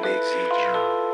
makes you true.